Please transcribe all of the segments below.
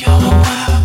your world.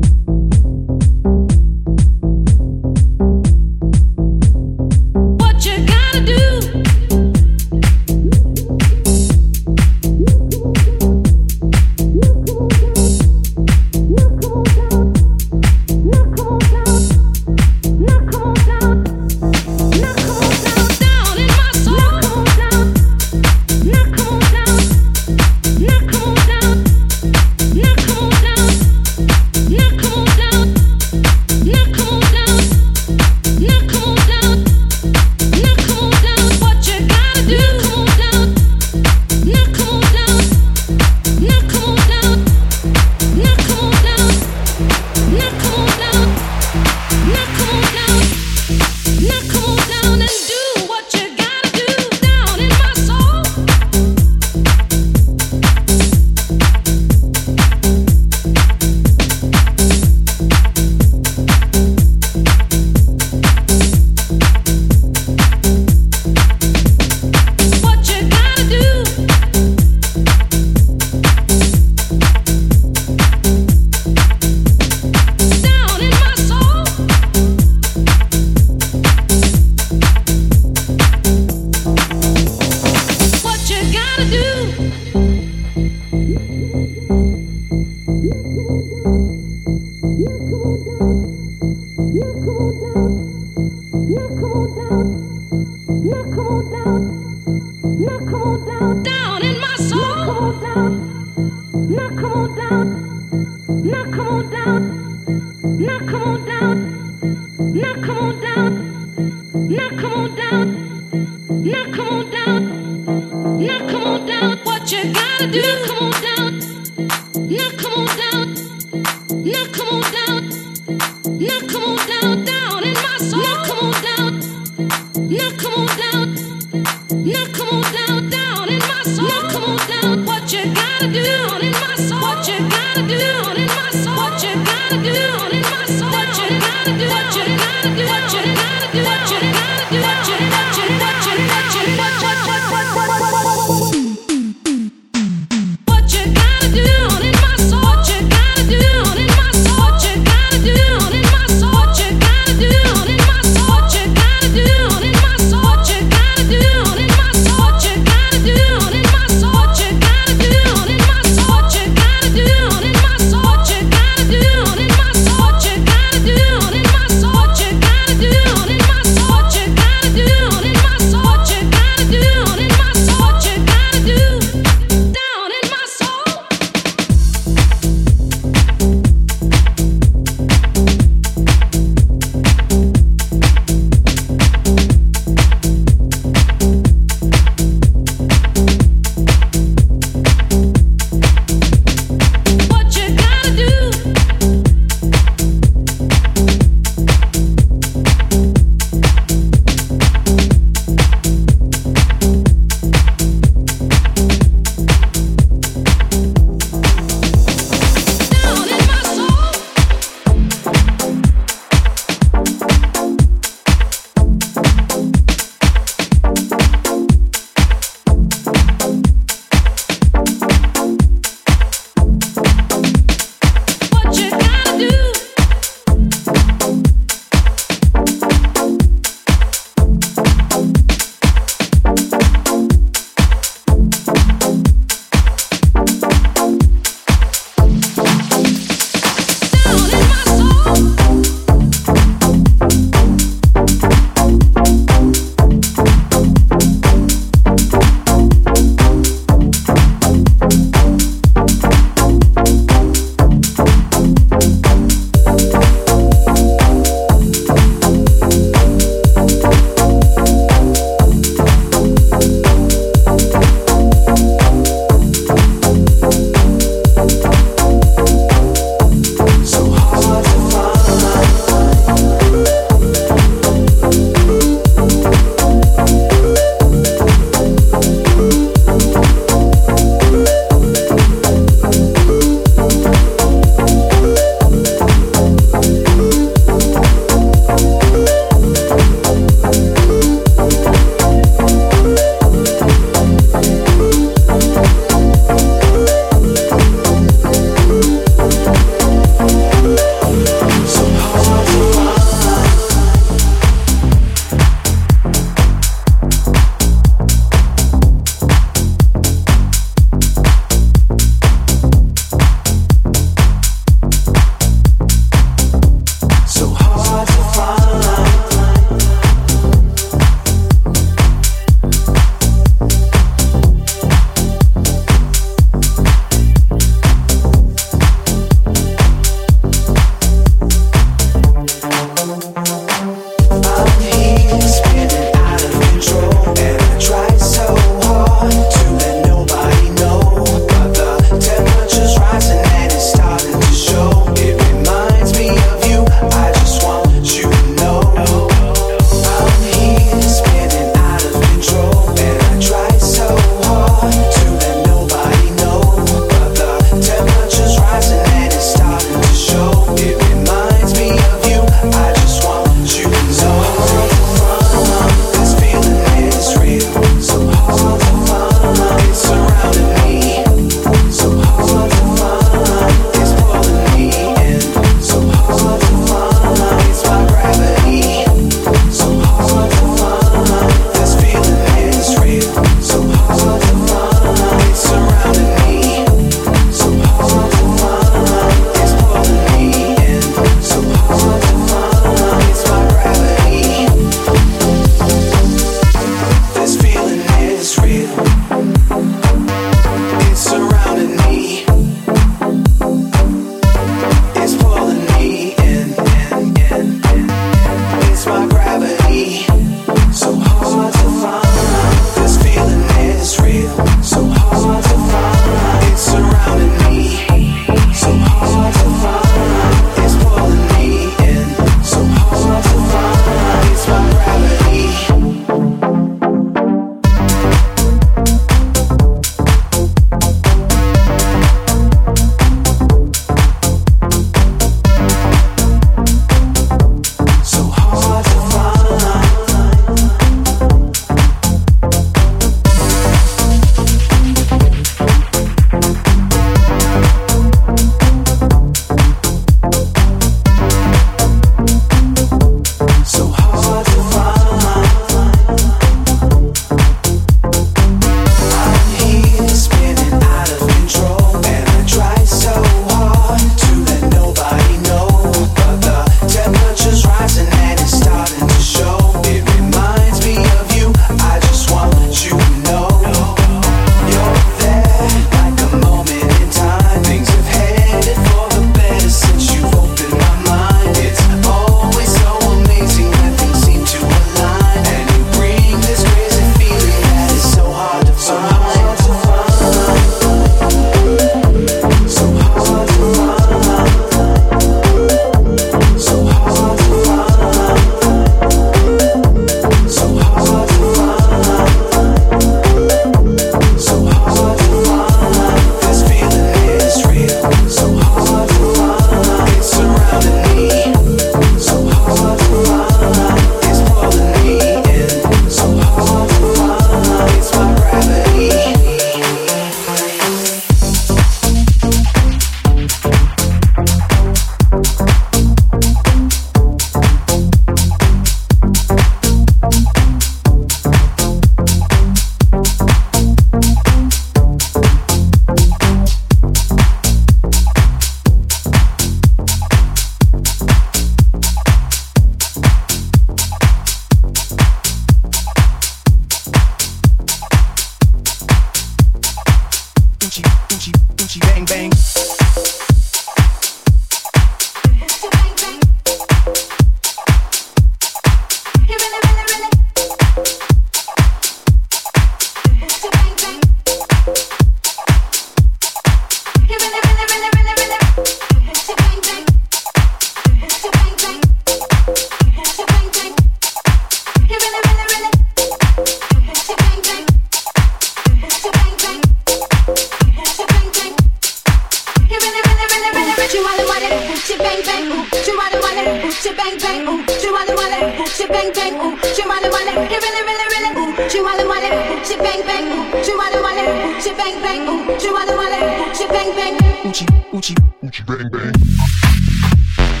ooh, she bang bang ooh, she wanna wanna ooh, she bang bang ooh, she wanna wanna ooh, she bang bang ooh, she wanna wanna really really really ooh, she wanna wanna ooh, she bang bang ooh, she wanna wanna ooh, she bang bang ooh, she wanna wanna ooh, she bang bang ooh, she ooh, she ooh, she bang bang.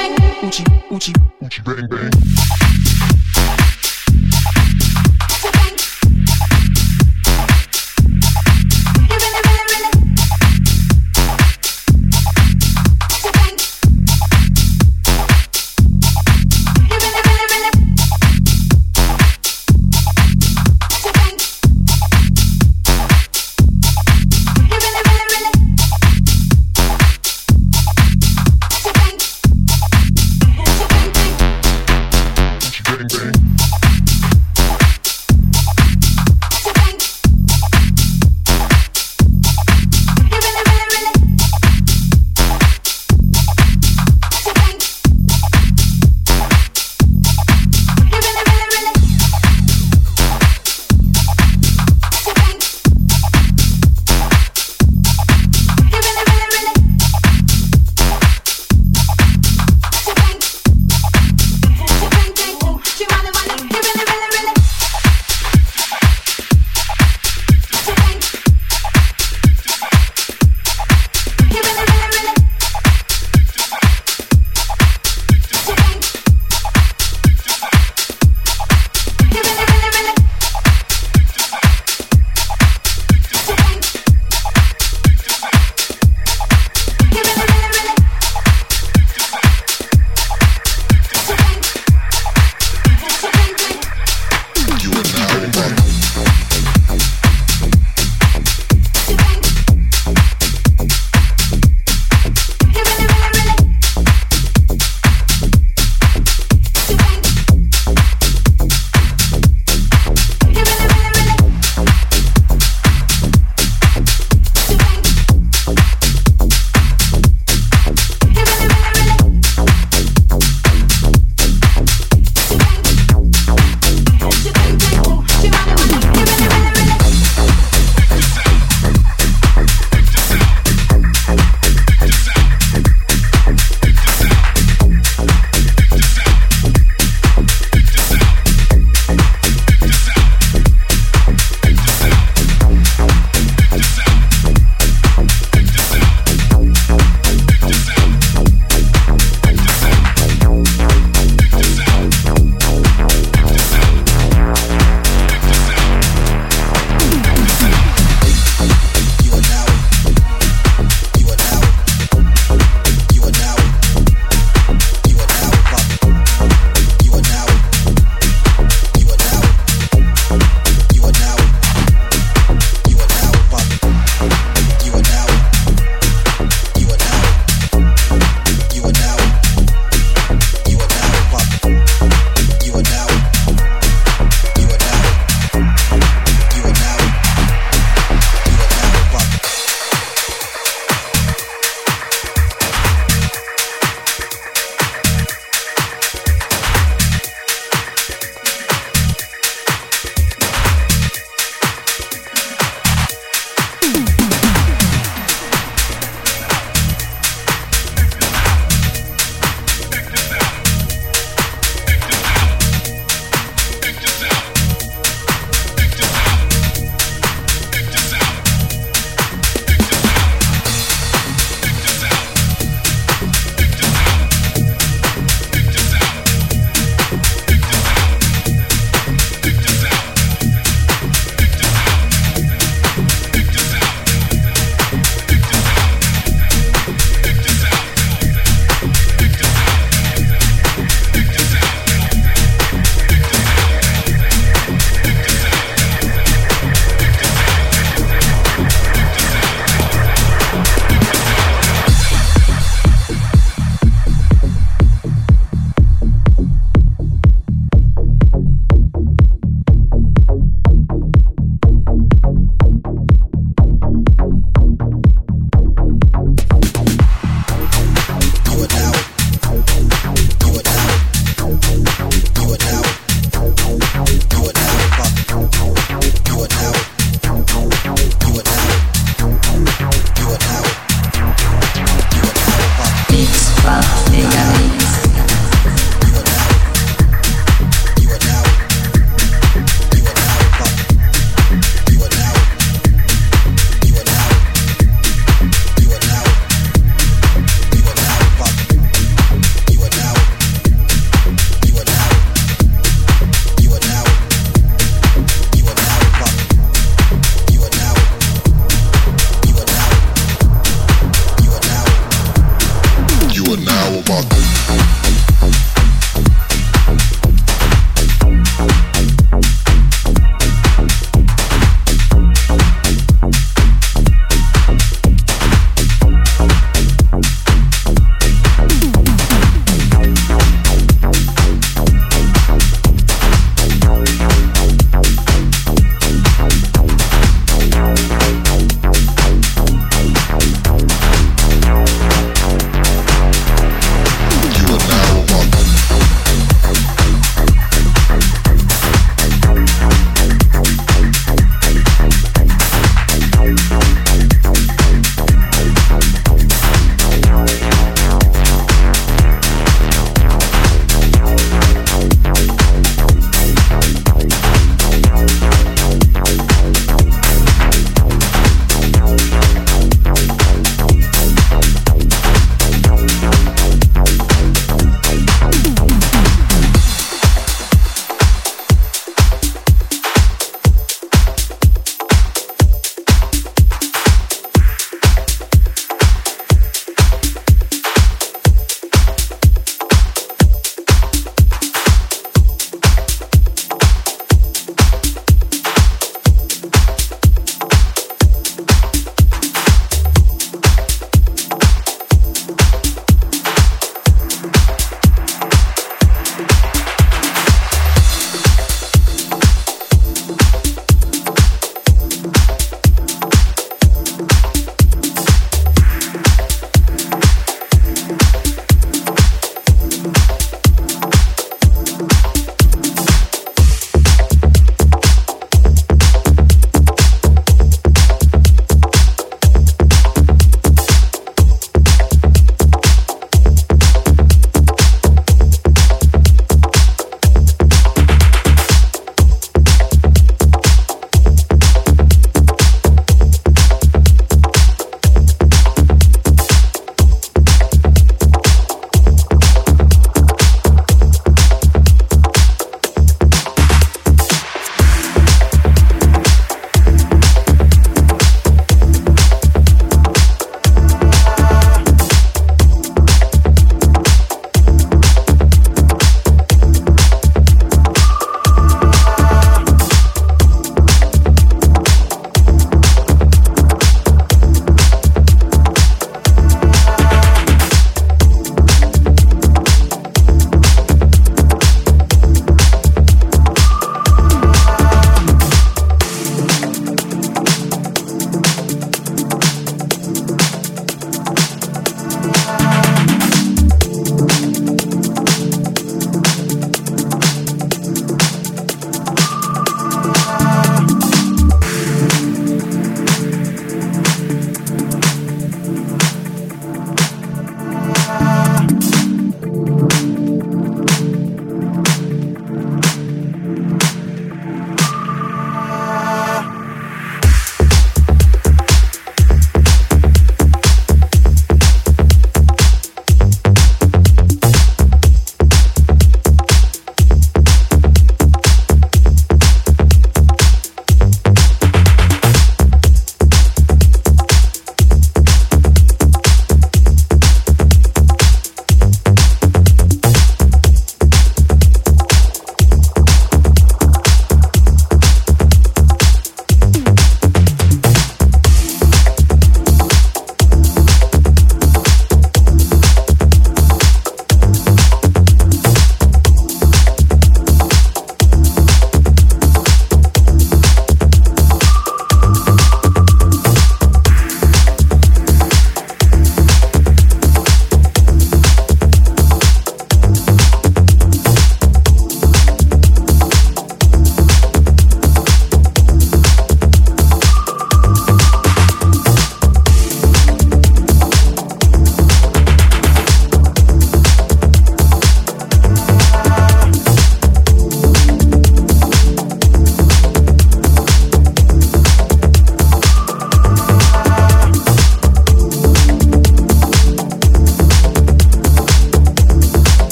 bang. Uchi, uchi, uchi, bang, bang.